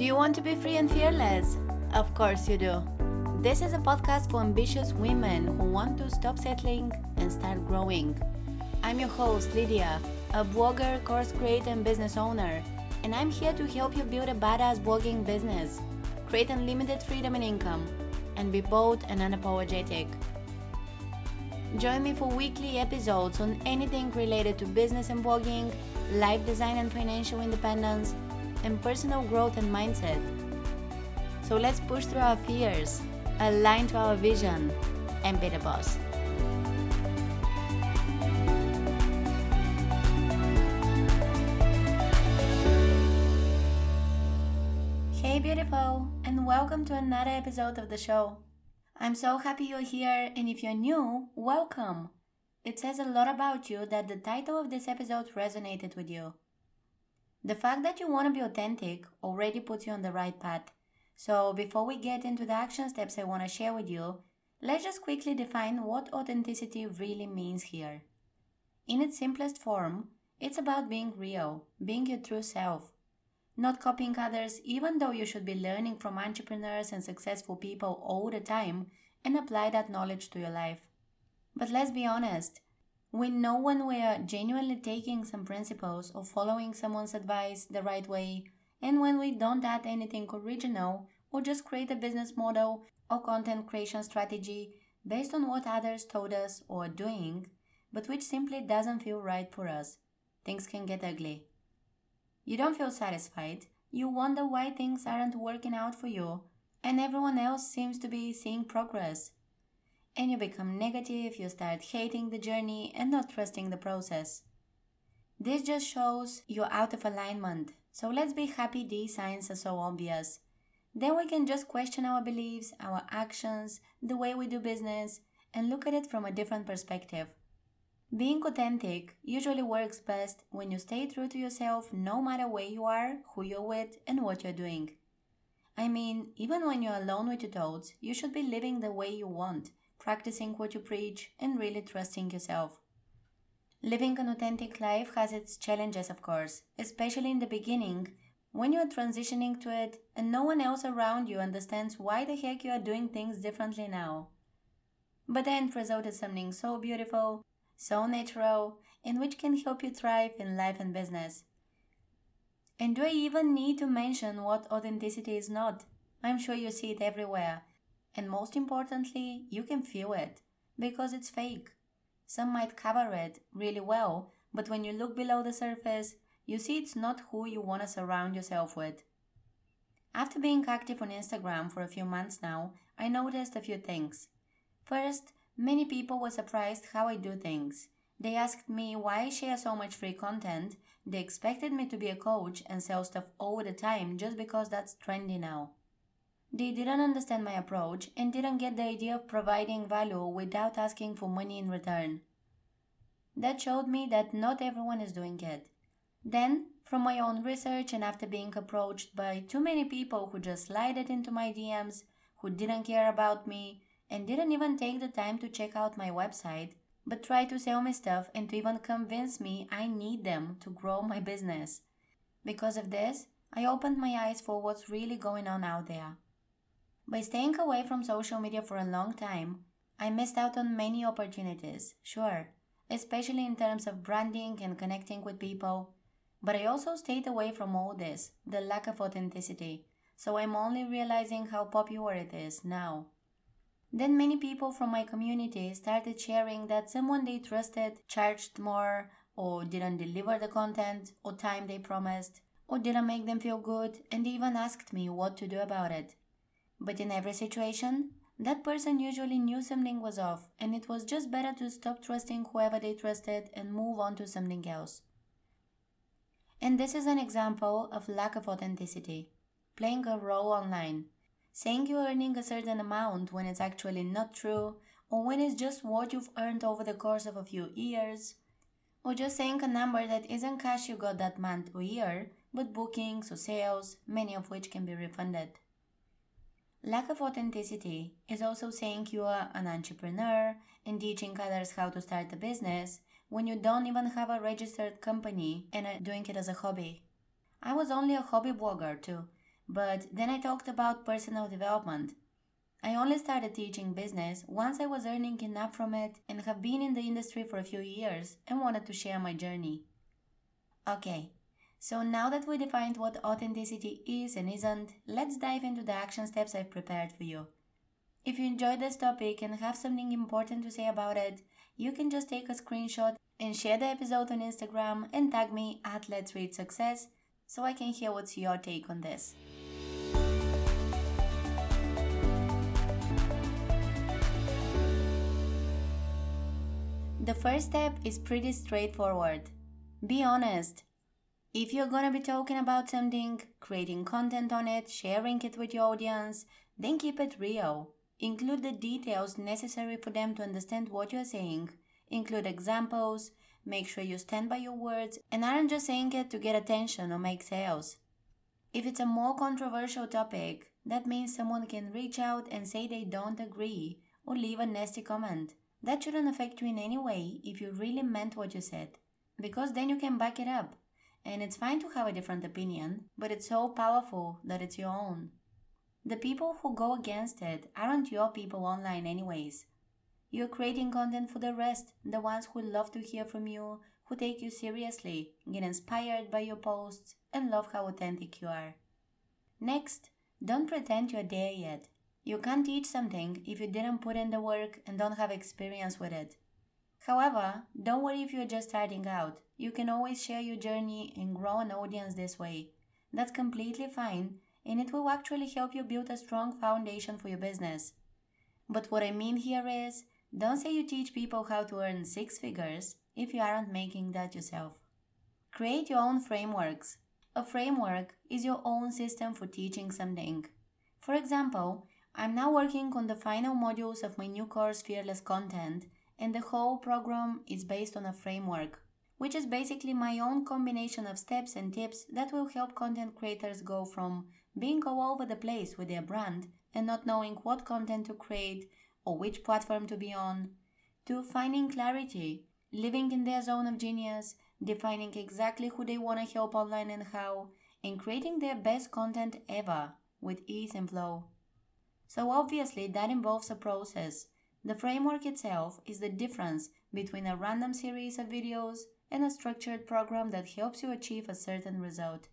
Do you want to be free and fearless? Of course you do. This is a podcast for ambitious women who want to stop settling and start growing. I'm your host, Lydia, a blogger, course creator, and business owner, and I'm here to help you build a badass blogging business, create unlimited freedom and income, and be bold and unapologetic. Join me for weekly episodes on anything related to business and blogging, life design and financial independence, and personal growth and mindset. So let's push through our fears, align to our vision, and be the boss. Hey, beautiful, and welcome to another episode of the show. I'm so happy you're here, and if you're new, welcome. It says a lot about you that the title of this episode resonated with you. The fact that you want to be authentic already puts you on the right path. So, before we get into the action steps I want to share with you, let's just quickly define what authenticity really means here. In its simplest form, it's about being real, being your true self, not copying others, even though you should be learning from entrepreneurs and successful people all the time and apply that knowledge to your life. But let's be honest, we know when we are genuinely taking some principles or following someone's advice the right way, and when we don't add anything original or just create a business model or content creation strategy based on what others told us or are doing, but which simply doesn't feel right for us. Things can get ugly. You don't feel satisfied, you wonder why things aren't working out for you, and everyone else seems to be seeing progress and you become negative, you start hating the journey and not trusting the process. This just shows you're out of alignment, so let's be happy these signs are so obvious. Then we can just question our beliefs, our actions, the way we do business, and look at it from a different perspective. Being authentic usually works best when you stay true to yourself no matter where you are, who you're with, and what you're doing. I mean, even when you're alone with your thoughts, you should be living the way you want practicing what you preach, and really trusting yourself. Living an authentic life has its challenges, of course, especially in the beginning when you are transitioning to it and no one else around you understands why the heck you are doing things differently now. But the end result is something so beautiful, so natural, and which can help you thrive in life and business. And do I even need to mention what authenticity is not? I'm sure you see it everywhere and most importantly, you can feel it because it's fake. Some might cover it really well, but when you look below the surface, you see it's not who you want to surround yourself with. After being active on Instagram for a few months now, I noticed a few things. First, many people were surprised how I do things. They asked me why I share so much free content. They expected me to be a coach and sell stuff all the time just because that's trendy now. They didn't understand my approach and didn't get the idea of providing value without asking for money in return. That showed me that not everyone is doing it. Then, from my own research and after being approached by too many people who just slided into my DMs, who didn't care about me, and didn't even take the time to check out my website, but tried to sell me stuff and to even convince me I need them to grow my business. Because of this, I opened my eyes for what's really going on out there. By staying away from social media for a long time, I missed out on many opportunities, sure, especially in terms of branding and connecting with people. But I also stayed away from all this, the lack of authenticity, so I'm only realizing how popular it is now. Then many people from my community started sharing that someone they trusted charged more, or didn't deliver the content or time they promised, or didn't make them feel good, and even asked me what to do about it. But in every situation, that person usually knew something was off, and it was just better to stop trusting whoever they trusted and move on to something else. And this is an example of lack of authenticity. Playing a role online, saying you're earning a certain amount when it's actually not true, or when it's just what you've earned over the course of a few years, or just saying a number that isn't cash you got that month or year, but bookings or sales, many of which can be refunded. Lack of authenticity is also saying you are an entrepreneur and teaching others how to start a business when you don't even have a registered company and are doing it as a hobby. I was only a hobby blogger too, but then I talked about personal development. I only started teaching business once I was earning enough from it and have been in the industry for a few years and wanted to share my journey. Okay, so now that we defined what authenticity is and isn't, let's dive into the action steps I've prepared for you. If you enjoyed this topic and have something important to say about it, you can just take a screenshot and share the episode on Instagram and tag me at Let's Reach Success so I can hear what's your take on this. The first step is pretty straightforward. Be honest. If you're gonna be talking about something, creating content on it, sharing it with your audience, then keep it real. Include the details necessary for them to understand what you're saying. Include examples, make sure you stand by your words, and aren't just saying it to get attention or make sales. If it's a more controversial topic, that means someone can reach out and say they don't agree or leave a nasty comment. That shouldn't affect you in any way if you really meant what you said, because then you can back it up. And it's fine to have a different opinion, but it's so powerful that it's your own. The people who go against it aren't your people online, anyways. You're creating content for the rest, the ones who love to hear from you, who take you seriously, get inspired by your posts, and love how authentic you are. Next, don't pretend you're there yet. You can't teach something if you didn't put in the work and don't have experience with it. However, don't worry if you're just starting out. You can always share your journey and grow an audience this way. That's completely fine, and it will actually help you build a strong foundation for your business. But what I mean here is don't say you teach people how to earn six figures if you aren't making that yourself. Create your own frameworks. A framework is your own system for teaching something. For example, I'm now working on the final modules of my new course Fearless Content, and the whole program is based on a framework, which is basically my own combination of steps and tips that will help content creators go from being all over the place with their brand and not knowing what content to create or which platform to be on, to finding clarity, living in their zone of genius, defining exactly who they want to help online and how, and creating their best content ever with ease and flow. So obviously that involves a process. The framework itself is the difference between a random series of videos and a structured program that helps you achieve a certain result.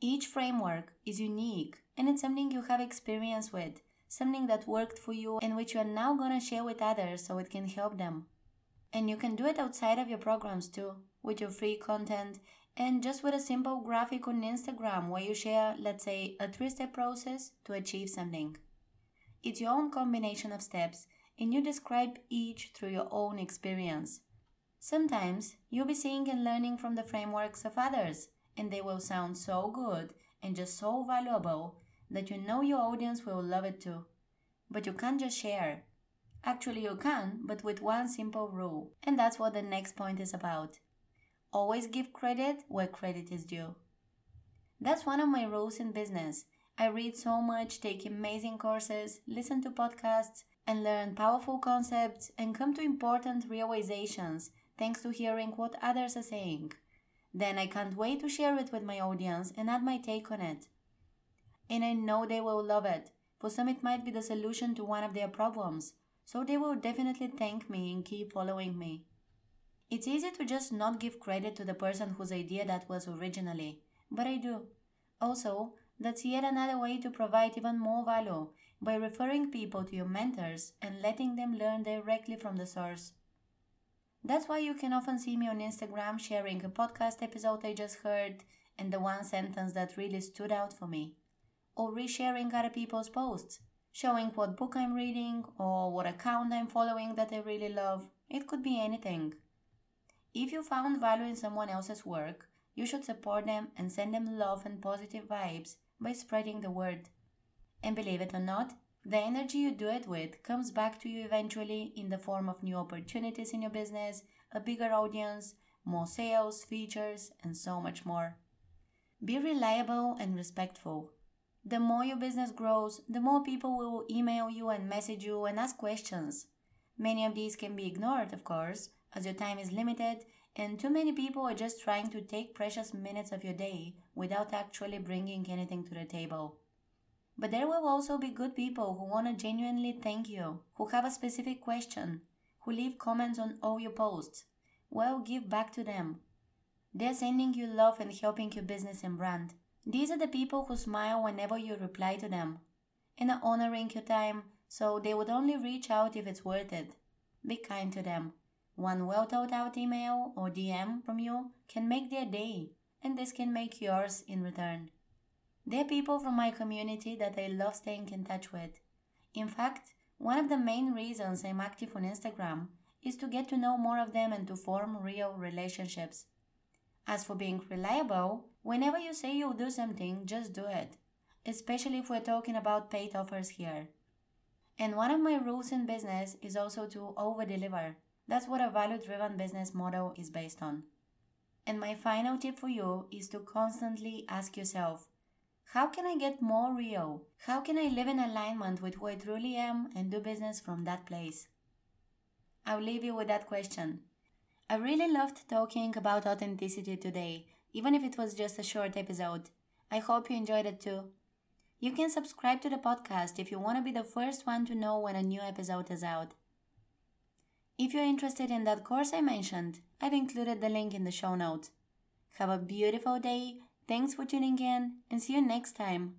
Each framework is unique and it's something you have experience with, something that worked for you and which you are now going to share with others so it can help them. And you can do it outside of your programs too, with your free content and just with a simple graphic on Instagram where you share, let's say, a three step process to achieve something. It's your own combination of steps, and you describe each through your own experience. Sometimes you'll be seeing and learning from the frameworks of others, and they will sound so good and just so valuable that you know your audience will love it too. But you can't just share. Actually, you can, but with one simple rule, and that's what the next point is about. Always give credit where credit is due. That's one of my rules in business, I read so much, take amazing courses, listen to podcasts, and learn powerful concepts and come to important realizations thanks to hearing what others are saying. Then I can't wait to share it with my audience and add my take on it. And I know they will love it. For some, it might be the solution to one of their problems, so they will definitely thank me and keep following me. It's easy to just not give credit to the person whose idea that was originally, but I do. Also, that's yet another way to provide even more value by referring people to your mentors and letting them learn directly from the source. That's why you can often see me on Instagram sharing a podcast episode I just heard and the one sentence that really stood out for me, or resharing other people's posts, showing what book I'm reading or what account I'm following that I really love. It could be anything. If you found value in someone else's work, you should support them and send them love and positive vibes by spreading the word. And believe it or not, the energy you do it with comes back to you eventually in the form of new opportunities in your business, a bigger audience, more sales, features, and so much more. Be reliable and respectful. The more your business grows, the more people will email you and message you and ask questions. Many of these can be ignored, of course, as your time is limited and too many people are just trying to take precious minutes of your day without actually bringing anything to the table. But there will also be good people who want to genuinely thank you, who have a specific question, who leave comments on all your posts. Well, give back to them. They're sending you love and helping your business and brand. These are the people who smile whenever you reply to them and are honoring your time, so they would only reach out if it's worth it. Be kind to them. One well thought out email or DM from you can make their day, and this can make yours in return. They're people from my community that I love staying in touch with. In fact, one of the main reasons I'm active on Instagram is to get to know more of them and to form real relationships. As for being reliable, whenever you say you'll do something, just do it, especially if we're talking about paid offers here. And one of my rules in business is also to over deliver. That's what a value driven business model is based on. And my final tip for you is to constantly ask yourself how can I get more real? How can I live in alignment with who I truly am and do business from that place? I'll leave you with that question. I really loved talking about authenticity today, even if it was just a short episode. I hope you enjoyed it too. You can subscribe to the podcast if you want to be the first one to know when a new episode is out. If you're interested in that course I mentioned, I've included the link in the show notes. Have a beautiful day Thanks for tuning in and see you next time.